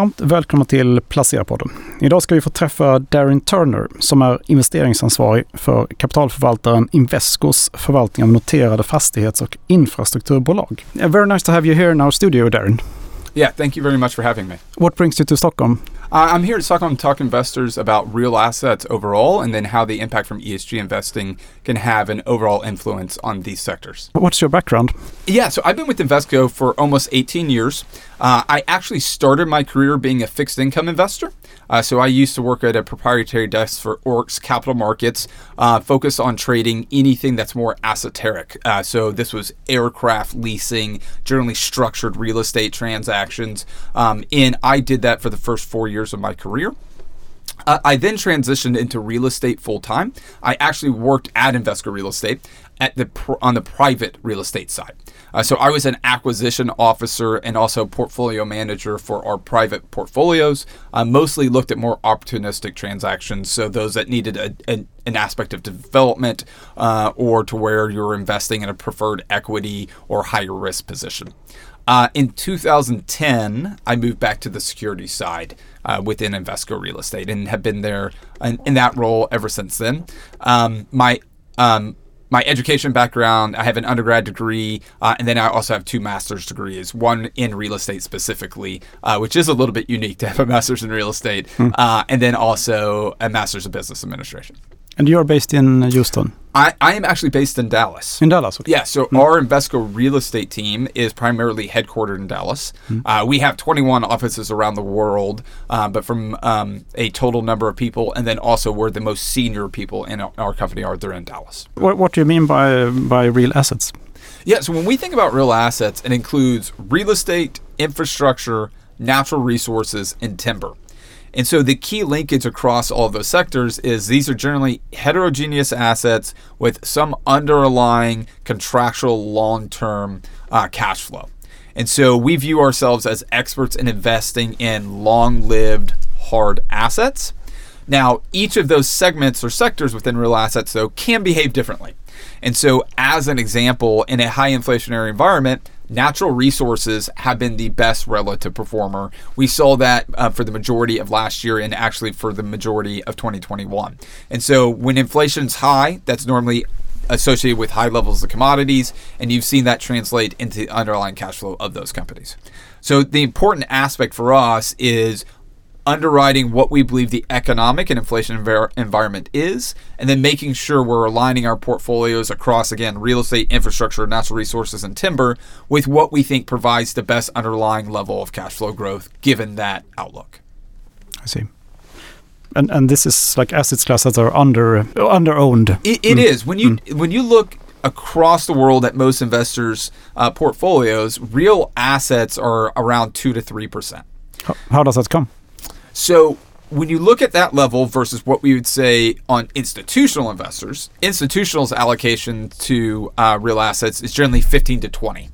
Varmt välkomna till Placera-podden. Idag ska vi få träffa Darin Turner som är investeringsansvarig för kapitalförvaltaren Invescos förvaltning av noterade fastighets och infrastrukturbolag. Very nice to have you here in our studio, Darin. Yeah, thank you very much for having me. What brings you to Stockholm? Uh, I'm here to Stockholm to talk investors about real assets overall and then how the impact from ESG investing can have an overall influence on these sectors. What's your background? Yeah, so I've been with Invesco for almost 18 years. Uh, I actually started my career being a fixed income investor. Uh, so I used to work at a proprietary desk for ORIX Capital Markets, uh, focused on trading anything that's more esoteric. Uh, so this was aircraft leasing, generally structured real estate transactions. Um, and I did that for the first four years of my career. Uh, I then transitioned into real estate full time. I actually worked at Invesco Real Estate at the on the private real estate side. Uh, so I was an acquisition officer and also portfolio manager for our private portfolios. I mostly looked at more opportunistic transactions, so those that needed a, a, an aspect of development uh, or to where you're investing in a preferred equity or higher risk position. Uh, in 2010, I moved back to the security side uh, within Invesco Real Estate and have been there in, in that role ever since then. Um, my um, my education background, I have an undergrad degree, uh, and then I also have two master's degrees, one in real estate specifically, uh, which is a little bit unique to have a master's in real estate, hmm. uh, and then also a master's in business administration. And you're based in Houston? I, I am actually based in Dallas. In Dallas, okay. Yeah, so mm. our Invesco real estate team is primarily headquartered in Dallas. Mm. Uh, we have 21 offices around the world, uh, but from um, a total number of people, and then also we're the most senior people in our, company are there in Dallas. What, what do you mean by, by real assets? Yeah, so when we think about real assets, it includes real estate, infrastructure, natural resources, and timber. And so the key linkage across all those sectors is these are generally heterogeneous assets with some underlying contractual long term uh, cash flow. And so we view ourselves as experts in investing in long lived, hard assets. Now, each of those segments or sectors within real assets, though, can behave differently. And so, as an example, in a high inflationary environment, natural resources have been the best relative performer. We saw that uh, for the majority of last year and actually for the majority of 2021. And so when inflation's high, that's normally associated with high levels of commodities, and you've seen that translate into the underlying cash flow of those companies. So the important aspect for us is underwriting what we believe the economic and inflation env- environment is, and then making sure we're aligning our portfolios across, again, real estate, infrastructure, natural resources, and timber with what we think provides the best underlying level of cash flow growth given that outlook. I see. And, and this is like assets classes that are under under owned. It, it mm. is when you mm. when you look across the world at most investors' uh, portfolios, real assets are around two to three percent. How, how does that come? So when you look at that level versus what we would say on institutional investors, institutional's allocation to uh, real assets is generally 15 to 20.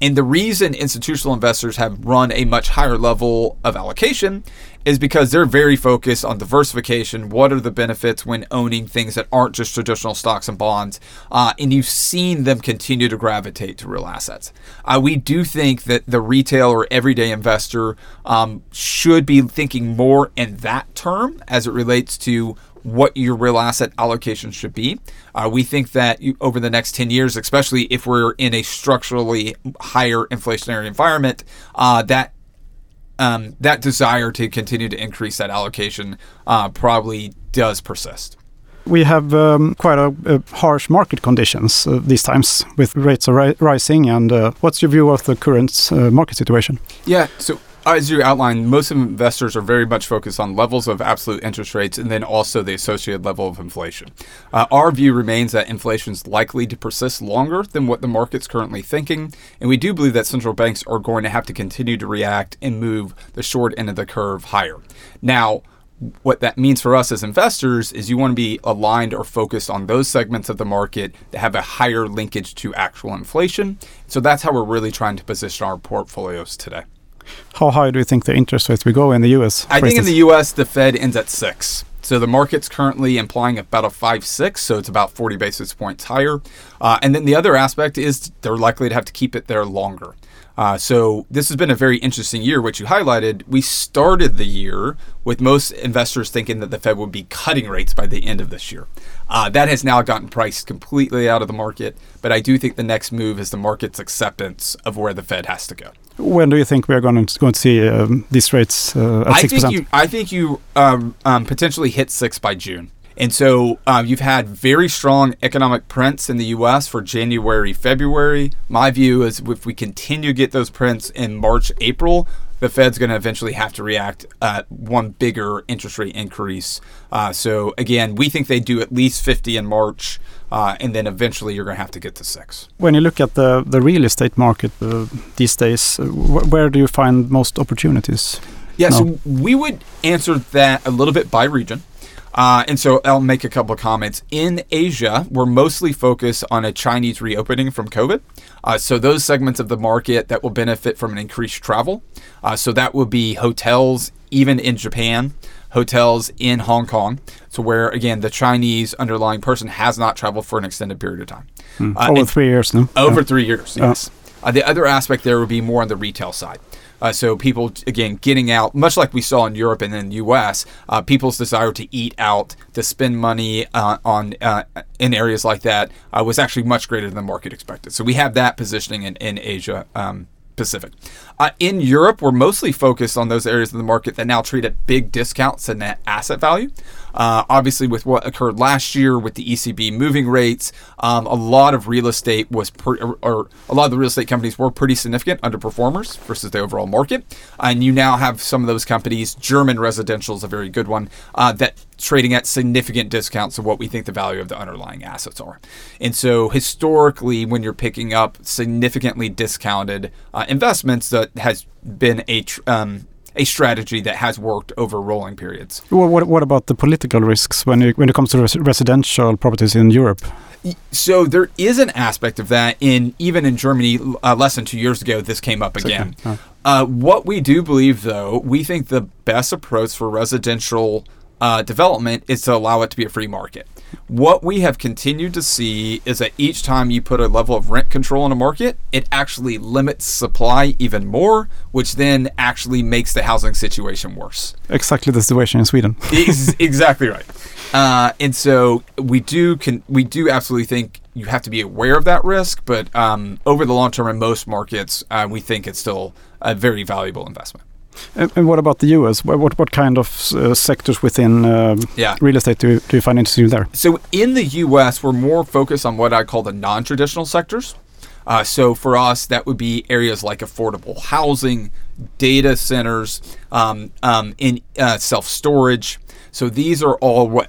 And the reason institutional investors have run a much higher level of allocation is because they're very focused on diversification. What are the benefits when owning things that aren't just traditional stocks and bonds? Uh, and you've seen them continue to gravitate to real assets. Uh, we do think that the retail or everyday investor um, should be thinking more in that term as it relates to what your real asset allocation should be. Uh, we think that you, over the next 10 years, especially if we're in a structurally higher inflationary environment, uh, that um, that desire to continue to increase that allocation uh, probably does persist. We have um, quite a, a, harsh market conditions uh, these times with rates ri rising. And uh, what's your view of the current uh, market situation? Yeah, so as you outlined, most of investors are very much focused on levels of absolute interest rates and then also the associated level of inflation. Uh, our view remains that inflation is likely to persist longer than what the market's currently thinking, and we do believe that central banks are going to have to continue to react and move the short end of the curve higher. Now, what that means for us as investors is you want to be aligned or focused on those segments of the market that have a higher linkage to actual inflation. So that's how we're really trying to position our portfolios today. How high do you think the interest rates will go in the U.S.? I think instance? in the U.S. the Fed ends at six. So the market's currently implying about a five six, so it's about 40 basis points higher. Uh, and then the other aspect is they're likely to have to keep it there longer. Uh, so this has been a very interesting year, which you highlighted. We started the year with most investors thinking that the Fed would be cutting rates by the end of this year. Uh, that has now gotten priced completely out of the market, but I do think the next move is the market's acceptance of where the Fed has to go. When do you think we are going to, going to see um, these rates uh, at I 6%? think you, I think you um, um, potentially hit six by June. And so uh, you've had very strong economic prints in the U.S. for January, February. My view is if we continue to get those prints in March, April, the Fed's going to eventually have to react at one bigger interest rate increase. Uh, so again, we think they do at least 50 in March, uh, and then eventually you're going to have to get to six. When you look at the, the real estate market uh, these days, uh, wh where do you find most opportunities? Yeah, No. so we would answer that a little bit by region. Uh, and so I'll make a couple of comments. In Asia, we're mostly focused on a Chinese reopening from COVID. Uh, so those segments of the market that will benefit from an increased travel. Uh, so that will be hotels, even in Japan, hotels in Hong Kong. So where again the Chinese underlying person has not traveled for an extended period of time. Uh, Over three years now. over Yeah. three years, yes. Uh, the other aspect there would be more on the retail side. Uh, so people, again, getting out, much like we saw in Europe and in the U.S., uh, people's desire to eat out, to spend money uh, on uh, in areas like that uh, was actually much greater than the market expected. So we have that positioning in, in Asia. Um, Pacific. Uh, in Europe, we're mostly focused on those areas of the market that now treat at big discounts to net asset value. Uh, obviously, with what occurred last year with the ECB moving rates, um, a lot of real estate was, per, or, or a lot of the real estate companies were pretty significant underperformers versus the overall market. And you now have some of those companies. German residential is a very good one uh, that trading at significant discounts of what we think the value of the underlying assets are. And so historically, when you're picking up significantly discounted uh, investments, that has been a tr- um, a strategy that has worked over rolling periods. Well, What, what about the political risks when it, when it comes to res residential properties in Europe? So there is an aspect of that in even in Germany uh, less than two years ago. This came up again. Oh. Uh, what we do believe, though, we think the best approach for residential uh, development is to allow it to be a free market. What we have continued to see is that each time you put a level of rent control in a market, it actually limits supply even more, which then actually makes the housing situation worse. Exactly the situation in Sweden. Exactly right. Uh, and so we do can we do absolutely think you have to be aware of that risk, but um, over the long term in most markets, uh, we think it's still a very valuable investment. And, and what about the US? What, what, kind of uh, sectors within um Yeah. real estate do you, do you find interesting there? So in the U.S., we're more focused on what I call the non-traditional sectors. Uh, so for us, that would be areas like affordable housing, data centers, um, um, in uh, self-storage. So these are all what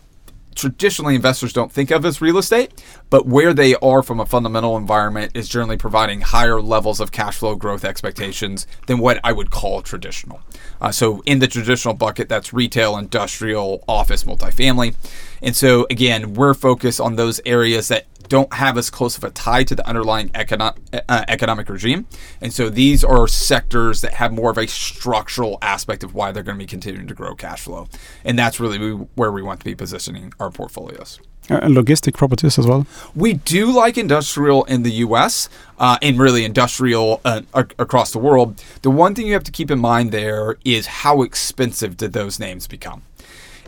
traditionally investors don't think of as real estate, but where they are from a fundamental environment is generally providing higher levels of cash flow growth expectations than what I would call traditional. Uh, so in the traditional bucket, that's retail, industrial, office, multifamily. And so again, we're focused on those areas that don't have as close of a tie to the underlying econo- uh, economic regime. And so these are sectors that have more of a structural aspect of why they're going to be continuing to grow cash flow. And that's really where we want to be positioning our portfolios. Uh, and logistic properties as well. We do like industrial in the U.S. Uh, and really industrial uh, across the world. The one thing you have to keep in mind there is how expensive did those names become.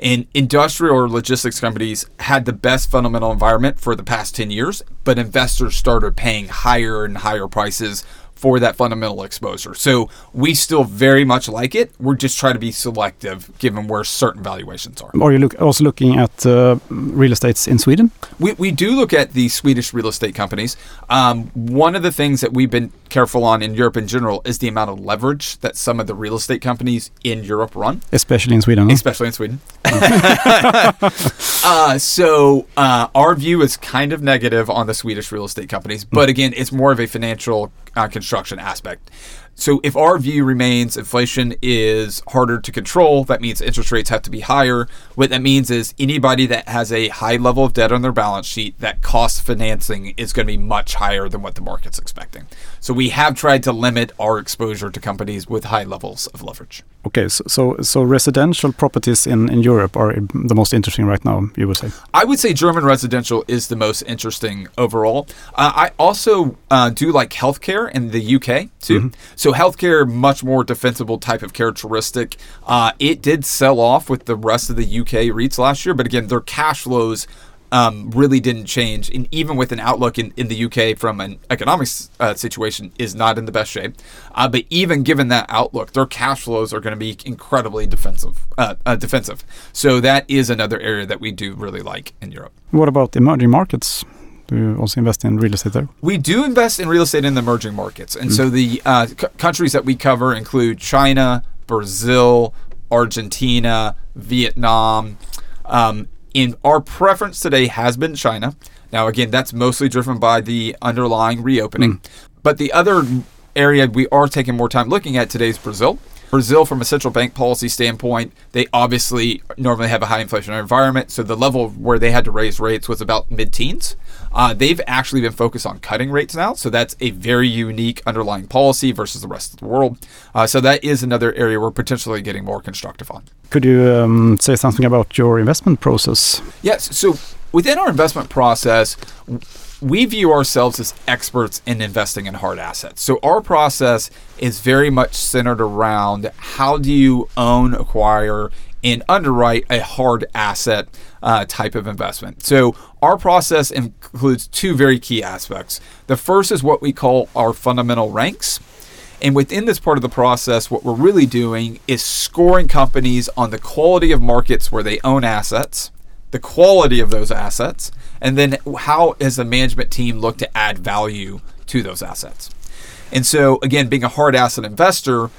And industrial or logistics companies had the best fundamental environment for the past 10 years, but investors started paying higher and higher prices for that fundamental exposure. So we still very much like it. We're just trying to be selective given where certain valuations are. Are you look, also looking at uh, real estates in Sweden? We, we do look at the Swedish real estate companies. Um, one of the things that we've been careful on in Europe in general is the amount of leverage that some of the real estate companies in Europe run, Especially in Sweden. huh? especially in Sweden. uh, so uh, our view is kind of negative on the Swedish real estate companies, but again, it's more of a financial uh, construction aspect. So if our view remains inflation is harder to control, that means interest rates have to be higher. What that means is anybody that has a high level of debt on their balance sheet, that cost financing is going to be much higher than what the market's expecting. So we have tried to limit our exposure to companies with high levels of leverage. Okay, so so, so residential properties in, in Europe are the most interesting right now, you would say? I would say German residential is the most interesting overall. Uh, I also uh, do like healthcare in the UK too. Mm-hmm. So healthcare, much more defensible type of characteristic. Uh, it did sell off with the rest of the UK REITs last year, but again, their cash flows um, really didn't change. And even with an outlook in, in the UK from an economic uh, situation is not in the best shape. Uh, but even given that outlook, their cash flows are going to be incredibly defensive. Uh, uh, defensive. So that is another area that we do really like in Europe. What about emerging markets? Do you also invest in real estate there? We do invest in real estate in the emerging markets. And mm. so the uh, c- countries that we cover include China, Brazil, Argentina, Vietnam, um, in our preference today has been China. Now, again, that's mostly driven by the underlying reopening. Mm. But the other area we are taking more time looking at today is Brazil. Brazil, from a central bank policy standpoint, they obviously normally have a high inflationary environment. So the level where they had to raise rates was about mid teens. Uh, they've actually been focused on cutting rates now. So that's a very unique underlying policy versus the rest of the world. Uh, so that is another area we're potentially getting more constructive on. Could you um, say something about your investment process? Yes. So within our investment process, we view ourselves as experts in investing in hard assets. So our process is very much centered around how do you own, acquire, and underwrite a hard asset uh, type of investment. So our process includes two very key aspects. The first is what we call our fundamental ranks. And within this part of the process, what we're really doing is scoring companies on the quality of markets where they own assets the quality of those assets, and then how does the management team look to add value to those assets. And so, again, being a hard asset investor,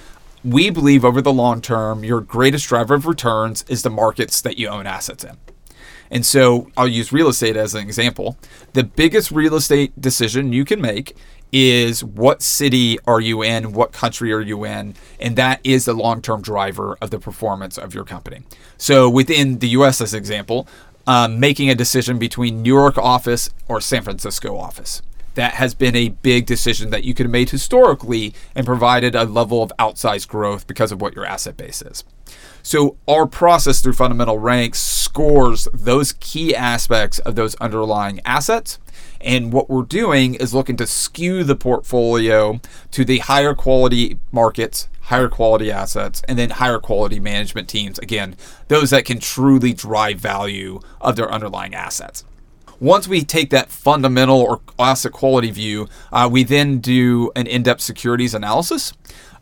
we believe over the long term, your greatest driver of returns is the markets that you own assets in. And so I'll use real estate as an example. The biggest real estate decision you can make is what city are you in, what country are you in, and that is the long term driver of the performance of your company. So within the US, as an example, um, making a decision between New York office or San Francisco office. That has been a big decision that you could have made historically and provided a level of outsized growth because of what your asset base is. So, our process through fundamental ranks scores those key aspects of those underlying assets and what we're doing is looking to skew the portfolio to the higher quality markets, higher quality assets, and then higher quality management teams. Again, those that can truly drive value of their underlying assets. Once we take that fundamental or asset quality view, uh, we then do an in depth securities analysis.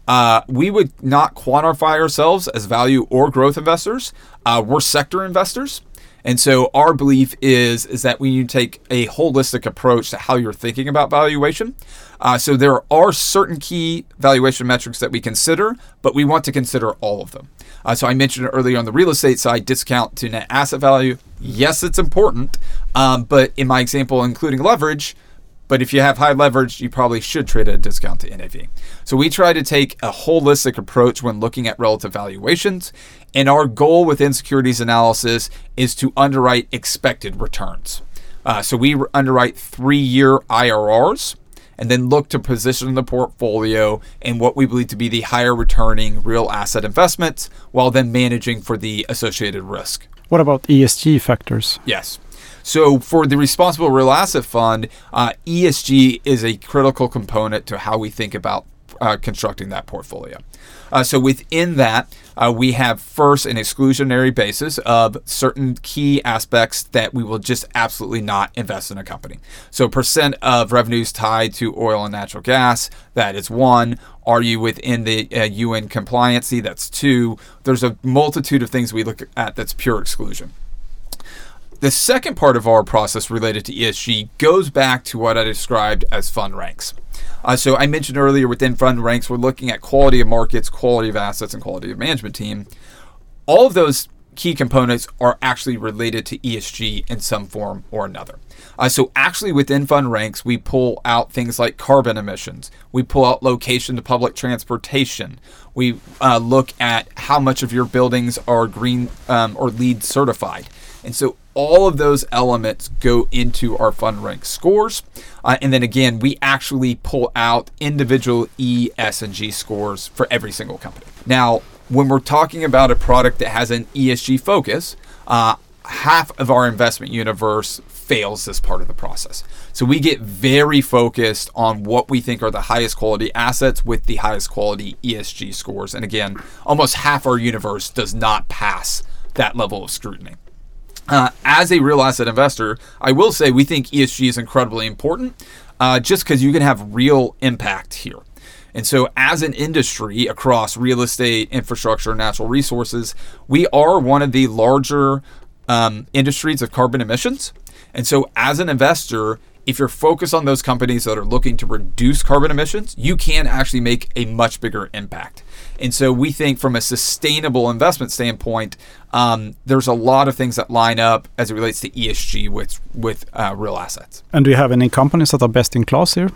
Uh, we would not quantify ourselves as value or growth investors. Uh, we're sector investors. And so our belief is is that need to take a holistic approach to how you're thinking about valuation. Uh, so there are certain key valuation metrics that we consider, but we want to consider all of them. Uh, so I mentioned earlier on the real estate side, discount to net asset value. Yes, it's important, um, but in my example, including leverage, but if you have high leverage, you probably should trade at a discount to NAV. So we try to take a holistic approach when looking at relative valuations. And our goal within securities analysis is to underwrite expected returns. Uh, so we underwrite three year IRRs and then look to position the portfolio in what we believe to be the higher returning real asset investments while then managing for the associated risk. What about ESG factors? Yes. So, for the Responsible Real Asset Fund, uh, ESG is a critical component to how we think about uh, constructing that portfolio. Uh, so within that, uh, we have first an exclusionary basis of certain key aspects that we will just absolutely not invest in a company. So percent of revenues tied to oil and natural gas, that is one. Are you within the uh, UN compliancy? That's two. There's a multitude of things we look at that's pure exclusion. The second part of our process related to ESG goes back to what I described as fund ranks. Uh, so I mentioned earlier within fund ranks, we're looking at quality of markets, quality of assets, and quality of management team. All of those key components are actually related to ESG in some form or another. Uh, so, actually, within fund ranks, we pull out things like carbon emissions, we pull out location to public transportation, we uh, look at how much of your buildings are green um, or LEED certified. And so, all of those elements go into our fund rank scores. Uh, and then again, we actually pull out individual E, S, and G scores for every single company. Now, when we're talking about a product that has an ESG focus, uh, half of our investment universe fails this part of the process. So we get very focused on what we think are the highest quality assets with the highest quality ESG scores. And again, almost half our universe does not pass that level of scrutiny. Uh, as a real asset investor, I will say we think ESG is incredibly important uh, just because you can have real impact here. And so, as an industry across real estate, infrastructure, natural resources, we are one of the larger um, industries of carbon emissions. And so, as an investor, if you're focused on those companies that are looking to reduce carbon emissions, you can actually make a much bigger impact. And so we think from a sustainable investment standpoint, um, there's a lot of things that line up as it relates to ESG with with uh, real assets. And do you have any companies that are best in class here?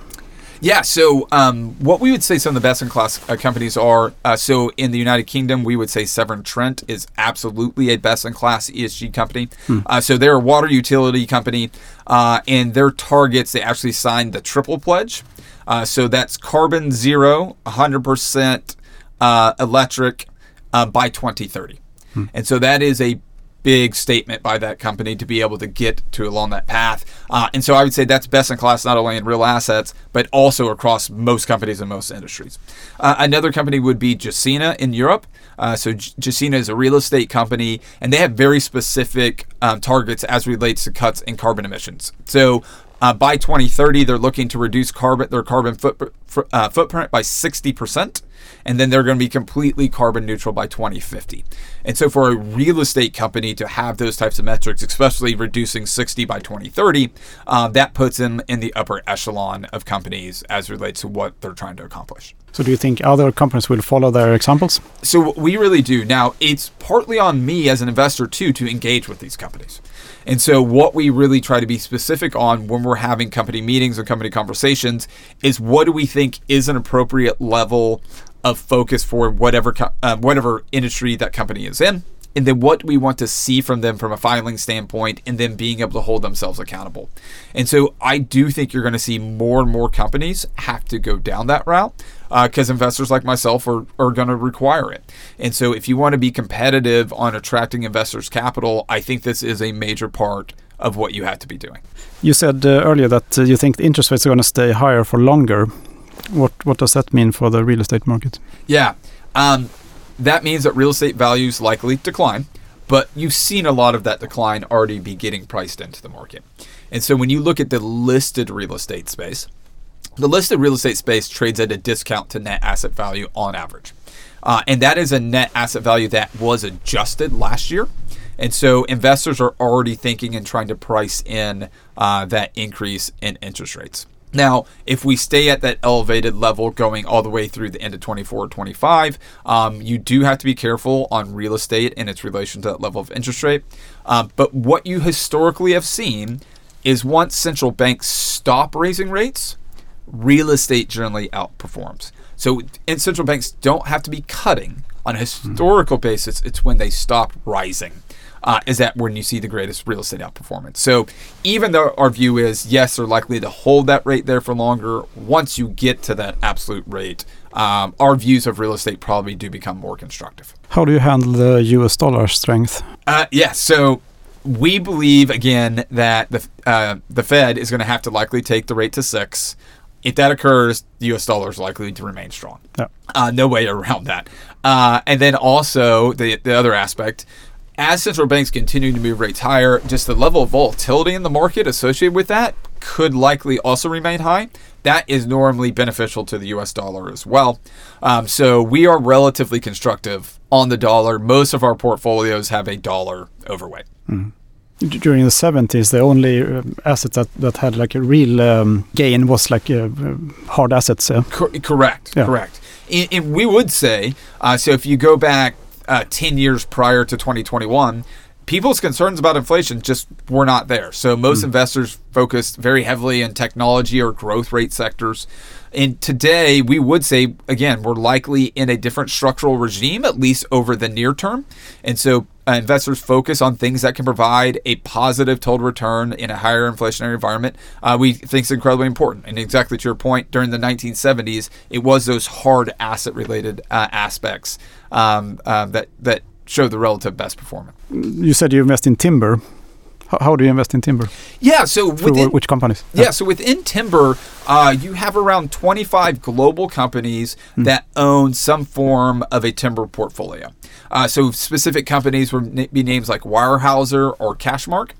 Yeah, so um, what we would say some of the best in class uh, companies are uh, so in the United Kingdom, we would say Severn Trent is absolutely a best in class ESG company. Hmm. Uh, so they're a water utility company, uh, and their targets, they actually signed the triple pledge. Uh, so that's carbon zero, 100% uh, electric by 2030. Hmm. And so that is a big statement by that company to be able to get to along that path. Uh, and so I would say that's best in class not only in real assets, but also across most companies and most industries. Uh, another company would be Gecina in Europe. Uh, so Gecina is a real estate company, and they have very specific um, targets as relates to cuts in carbon emissions. So uh, by 2030, they're looking to reduce carbon their carbon foot, uh, footprint by 60 percent and then they're going to be completely carbon neutral by 2050. And so, for a real estate company to have those types of metrics, especially reducing 60 by 2030, uh, that puts them in the upper echelon of companies as relates to what they're trying to accomplish. So, do you think other companies will follow their examples? So, we really do. Now, it's partly on me as an investor, too, to engage with these companies. And so, what we really try to be specific on when we're having company meetings and company conversations is what do we think is an appropriate level of focus for whatever uh, whatever industry that company is in and then what we want to see from them from a filing standpoint and then being able to hold themselves accountable and so i do think you're going to see more and more companies have to go down that route because uh, investors like myself are, are going to require it and so if you want to be competitive on attracting investors capital i think this is a major part of what you have to be doing you said uh, earlier that uh, you think the interest rates are going to stay higher for longer what what does that mean for the real estate market? Yeah, um, that means that real estate values likely decline, but you've seen a lot of that decline already be getting priced into the market. And so when you look at the listed real estate space, the listed real estate space trades at a discount to net asset value on average. Uh, and that is a net asset value that was adjusted last year. And so investors are already thinking and trying to price in uh, that increase in interest rates. Now, if we stay at that elevated level going all the way through the end of 24 or 25, um, you do have to be careful on real estate and its relation to that level of interest rate. Um, but what you historically have seen is once central banks stop raising rates, real estate generally outperforms. So, and central banks don't have to be cutting on a historical basis, it's when they stop rising uh, is that when you see the greatest real estate outperformance. So even though our view is yes, they're likely to hold that rate there for longer, once you get to that absolute rate, um, our views of real estate probably do become more constructive. How do you handle the US dollar strength? Uh, yeah, so we believe again that the uh, the Fed is going to have to likely take the rate to six. If that occurs, the U.S. dollar is likely to remain strong. Yeah. Uh, no way around that. Uh, and then also the the other aspect, as central banks continue to move rates higher, just the level of volatility in the market associated with that could likely also remain high. That is normally beneficial to the US dollar as well. Um, so we are relatively constructive on the dollar. Most of our portfolios have a dollar overweight. Mm. During the 70s, the only uh, asset that, that had like a real um, gain was like uh, hard assets. Uh. Co- correct, yeah. correct. And, and, we would say, uh, so if you go back uh, 10 years prior to 2021, people's concerns about inflation just were not there. So most investors focused very heavily in technology or growth rate sectors. And today, we would say, again, we're likely in a different structural regime, at least over the near term. And so uh, investors focus on things that can provide a positive total return in a higher inflationary environment. Uh, we think is incredibly important. And exactly to your point, during the 1970s, it was those hard asset related uh, aspects um, uh, that, that showed the relative best performance. You said you invest in timber. How, do you invest in timber? Yeah, so within, which companies? Yeah, so within timber, uh, you have around 25 global companies that own some form of a timber portfolio. Uh, so specific companies would be names like Weyerhaeuser or CatchMark.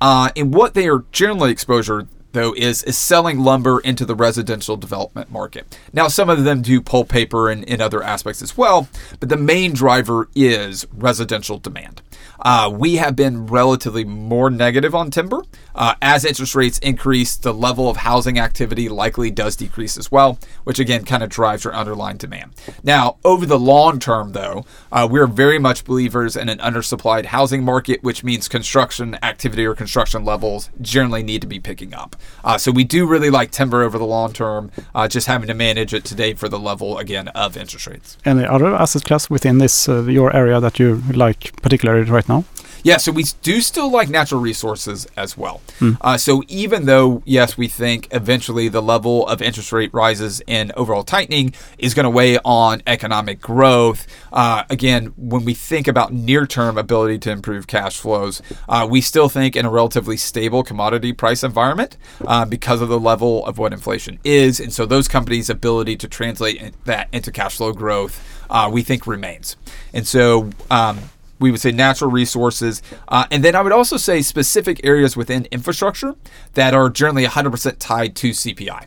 Uh, and what they are generally exposure though is is selling lumber into the residential development market. Now some of them do pulp paper and, and other aspects as well, but the main driver is residential demand. Uh, we have been relatively more negative on timber. Uh, as interest rates increase, the level of housing activity likely does decrease as well, which again kind of drives your underlying demand. Now, over the long term, though, uh, we're very much believers in an undersupplied housing market, which means construction activity or construction levels generally need to be picking up. Uh, so we do really like timber over the long term, uh, just having to manage it today for the level again of interest rates. Any other asset class within this uh, your area that you like particularly right now? Yeah, so we do still like natural resources as well. Uh, so even though, yes, we think eventually the level of interest rate rises and overall tightening is going to weigh on economic growth, uh, again, when we think about near term ability to improve cash flows, uh, we still think in a relatively stable commodity price environment uh, because of the level of what inflation is. And so those companies' ability to translate that into cash flow growth, uh, we think remains. And so, um, we would say natural resources. Uh, and then I would also say specific areas within infrastructure that are generally 100% tied to CPI.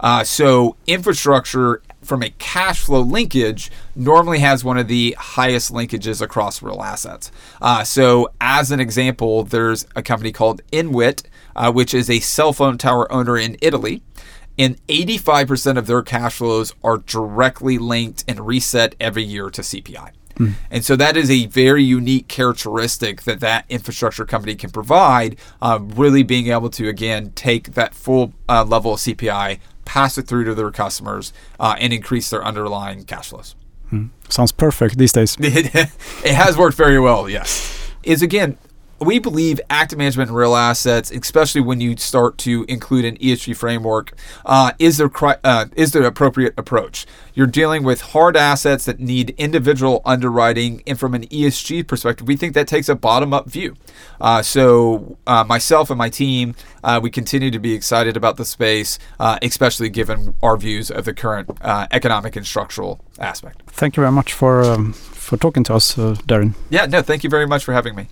Uh, so, infrastructure from a cash flow linkage normally has one of the highest linkages across real assets. Uh, so, as an example, there's a company called Inwit, uh, which is a cell phone tower owner in Italy and 85% of their cash flows are directly linked and reset every year to CPI. And so that is a very unique characteristic that that infrastructure company can provide, uh, really being able to, again, take that full uh, level of CPI, pass it through to their customers, uh, and increase their underlying cash flows. Sounds perfect these days. it has worked very well, yes. Is again, we believe active management in real assets, especially when you start to include an ESG framework, uh, is the uh, is the appropriate approach. You're dealing with hard assets that need individual underwriting, and from an ESG perspective, we think that takes a bottom up view. Uh, so uh, myself and my team, uh, we continue to be excited about the space, uh, especially given our views of the current uh, economic and structural aspect. Thank you very much for um, for talking to us, uh, Darin. Yeah, no, thank you very much for having me.